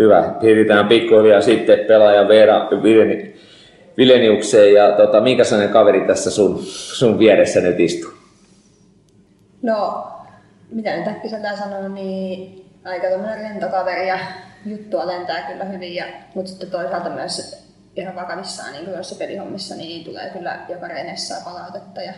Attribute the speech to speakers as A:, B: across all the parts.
A: Hyvä. Siirrytään pikkuhiljaa sitten pelaaja Veera Vileniukseen. Ja tota, minkä sellainen kaveri tässä sun, sun vieressä nyt istuu?
B: No, mitä nyt äkkiseltään sanoo, niin aika tämmöinen rentokaveri ja juttua lentää kyllä hyvin. Ja, mutta sitten toisaalta myös ihan vakavissaan niin noissa pelihommissa niin tulee kyllä joka reenessä palautetta ja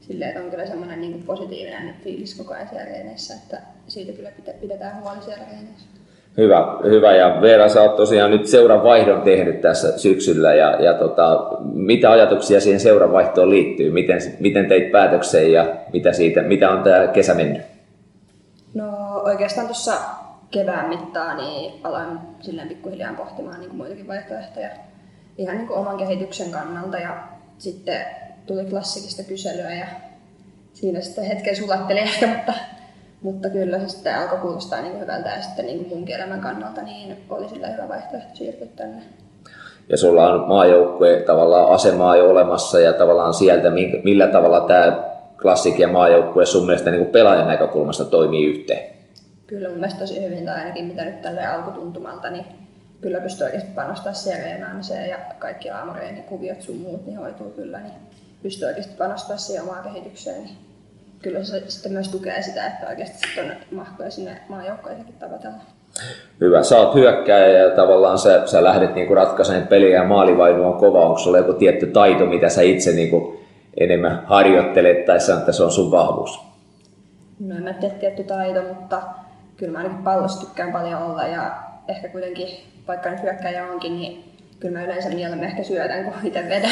B: silleen, että on kyllä semmoinen niin positiivinen fiilis koko ajan siellä reeneissä, että siitä kyllä pidetään huoli siellä reeneissä.
A: Hyvä, hyvä. Ja Veera, sä oot tosiaan nyt seuran vaihdon tehnyt tässä syksyllä ja, ja tota, mitä ajatuksia siihen seuran vaihtoon liittyy? Miten, miten teit päätöksen ja mitä, siitä, mitä on tämä kesä mennyt?
B: No oikeastaan tuossa kevään mittaan niin aloin silleen pikkuhiljaa pohtimaan niin muitakin vaihtoehtoja ihan niin kuin oman kehityksen kannalta ja sitten tuli klassikista kyselyä ja siinä sitten hetken sulatteli ehkä, mutta, mutta kyllä se sitten alkoi kuulostaa niin hyvältä ja sitten niin munkin elämän kannalta niin oli sillä hyvä vaihtoehto siirtyä tänne.
A: Ja sulla on maajoukkue tavallaan asemaa jo olemassa ja tavallaan sieltä, millä tavalla tämä klassik ja maajoukkue sun mielestä niin kuin pelaajan näkökulmasta toimii yhteen?
B: Kyllä mun mielestä tosi hyvin, tai ainakin mitä nyt tälle alkutuntumalta, niin kyllä pystyy oikeasti panostaa sereenaamiseen ja kaikki aamureeni kuviot sun muut niin hoituu kyllä, niin pystyy oikeasti panostaa siihen omaan kehitykseen. Niin kyllä se sitten myös tukee sitä, että oikeasti sitten mahtuu sinne maajoukkoihinkin tavoitella.
A: Hyvä. Sä oot hyökkääjä ja tavallaan sä, sä lähdet niinku ratkaisemaan peliä ja maalivainu on kova. Onko sulla joku tietty taito, mitä sä itse niinku enemmän harjoittelet tai sanot, että se on sun vahvuus?
B: No en mä tiedä tietty taito, mutta kyllä mä ainakin pallossa tykkään paljon olla ja ehkä kuitenkin, vaikka nyt hyökkäjä onkin, niin kyllä mä yleensä mieluummin ehkä syötän, kun itse vedän.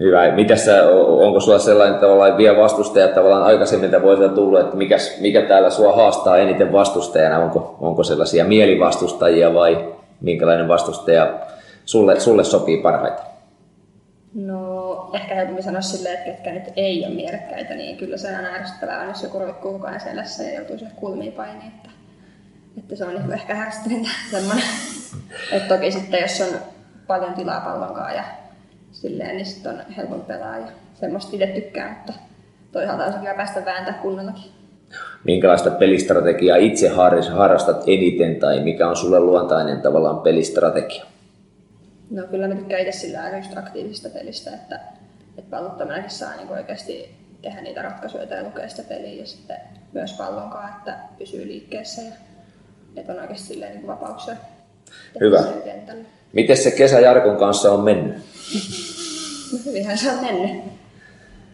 A: Hyvä. Mitäs sä, onko sulla sellainen tavallaan vielä vastustaja tavallaan aikaisemmin voisi tulla, että mikä, mikä täällä sua haastaa eniten vastustajana? Onko, onko sellaisia mielivastustajia vai minkälainen vastustaja sulle, sulle sopii parhaiten?
B: No ehkä helpommin sanoa silleen, että ketkä nyt ei ole mielekkäitä, niin kyllä se on ärsyttävää, jos joku roikkuu koko ajan selässä ja joutuu siihen kulmiin painiin. Että, että se on niin ehkä härsyttävintä semmoinen. että toki sitten jos on paljon tilaa pallonkaan ja silleen, niin sitten on helpompi pelaa ja semmoista itse tykkää, mutta toisaalta on kyllä päästä vääntää kunnollakin.
A: Minkälaista pelistrategiaa itse harrastat eniten tai mikä on sulle luontainen tavallaan pelistrategia?
B: No kyllä mä tykkään itse sillä aika just aktiivisesta pelistä, että, että pallottomanenkin saa niin oikeasti tehdä niitä ratkaisuja ja lukea sitä peliä ja sitten myös pallonkaan, että pysyy liikkeessä ja että on oikeasti silleen niin vapauksia.
A: Hyvä. Miten se kesä Jarkon kanssa on mennyt?
B: Hyvinhän se on mennyt.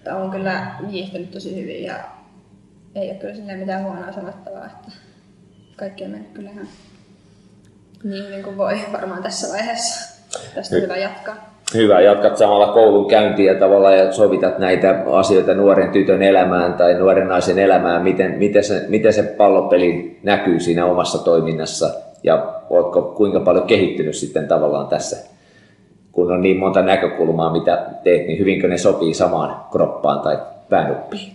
B: Tämä on kyllä viihtynyt tosi hyvin ja ei ole kyllä sinne mitään huonoa sanottavaa, että kaikki on mennyt kyllä ihan niin hyvin kuin voi varmaan tässä vaiheessa. Tästä Hy- hyvä jatkaa.
A: Hyvä, jatkat samalla koulun käyntiä tavallaan ja sovitat näitä asioita nuoren tytön elämään tai nuoren naisen elämään. Miten, miten, se, miten se pallopeli näkyy siinä omassa toiminnassa ja oletko kuinka paljon kehittynyt sitten tavallaan tässä, kun on niin monta näkökulmaa, mitä teet, niin hyvinkö ne sopii samaan kroppaan tai päänuppiin?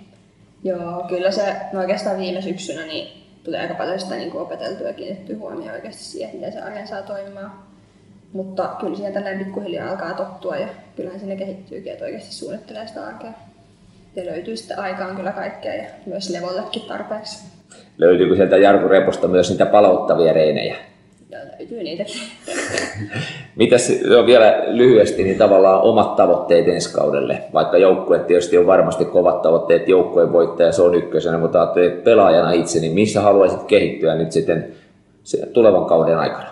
B: Joo, kyllä se no oikeastaan viime syksynä niin tulee aika paljon sitä niin opeteltua ja kiinnitettyä huomioon oikeasti siihen, miten se arjen saa toimimaan mutta kyllä siihen tälleen pikkuhiljaa alkaa tottua ja kyllähän sinne kehittyykin, että oikeasti suunnittelee sitä arkea. Ja löytyy sitten aikaan kyllä kaikkea ja myös levollekin tarpeeksi.
A: Löytyykö sieltä Jarku Reposta myös niitä palauttavia reinejä?
B: Löytyy niitäkin.
A: Mitäs jo vielä lyhyesti, niin tavallaan omat tavoitteet ensi kaudelle? Vaikka joukkue tietysti on varmasti kovat tavoitteet, joukkueen voittaja se on ykkösenä, mutta ajattelet pelaajana itse, niin missä haluaisit kehittyä nyt sitten tulevan kauden aikana?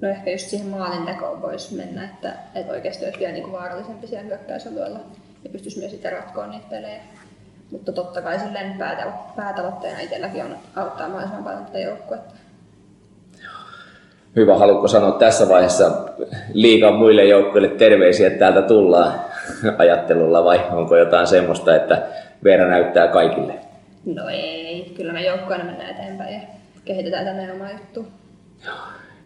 B: No ehkä just siihen maalintekoon voisi mennä, että, että oikeasti olisi vielä niin vaarallisempi siellä hyökkäysalueella ja pystyisi myös itse ratkoa niitä pelejä. Mutta totta kai silleen päätavoitteena itselläkin on auttaa mahdollisimman paljon tätä joukkuetta.
A: Hyvä, haluatko sanoa tässä vaiheessa liikaa muille joukkueille terveisiä, että täältä tullaan ajattelulla vai onko jotain semmoista, että Veera näyttää kaikille?
B: No ei, kyllä me joukkueena mennään eteenpäin ja kehitetään tänne omaa juttua.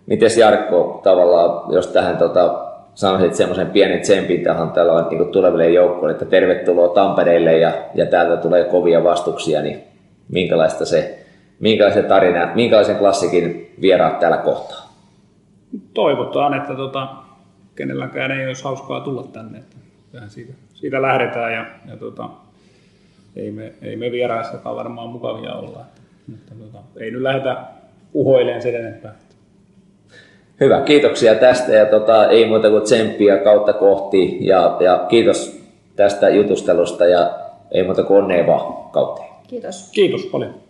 A: Mites Jarkko tavallaan, jos tähän tota, sanoisit semmoisen pienen tsempin tähän täällä niin tuleville joukkoille, että tervetuloa Tampereelle ja, ja täältä tulee kovia vastuksia, niin minkälaista se, minkälaisen tarina, minkälaisen klassikin vieraat täällä kohtaa?
C: toivotaan, että tota, kenelläkään ei olisi hauskaa tulla tänne. Että siitä, siitä lähdetään ja, ja tota, ei me, ei me vieraissakaan varmaan mukavia olla. Että, mutta tota, ei nyt lähdetä uhoileen sen enempää.
A: Hyvä, kiitoksia tästä ja tota, ei muuta kuin tsemppiä kautta kohti ja, ja kiitos tästä jutustelusta ja ei muuta kuin onnea vaan kautta.
B: Kiitos.
C: Kiitos paljon.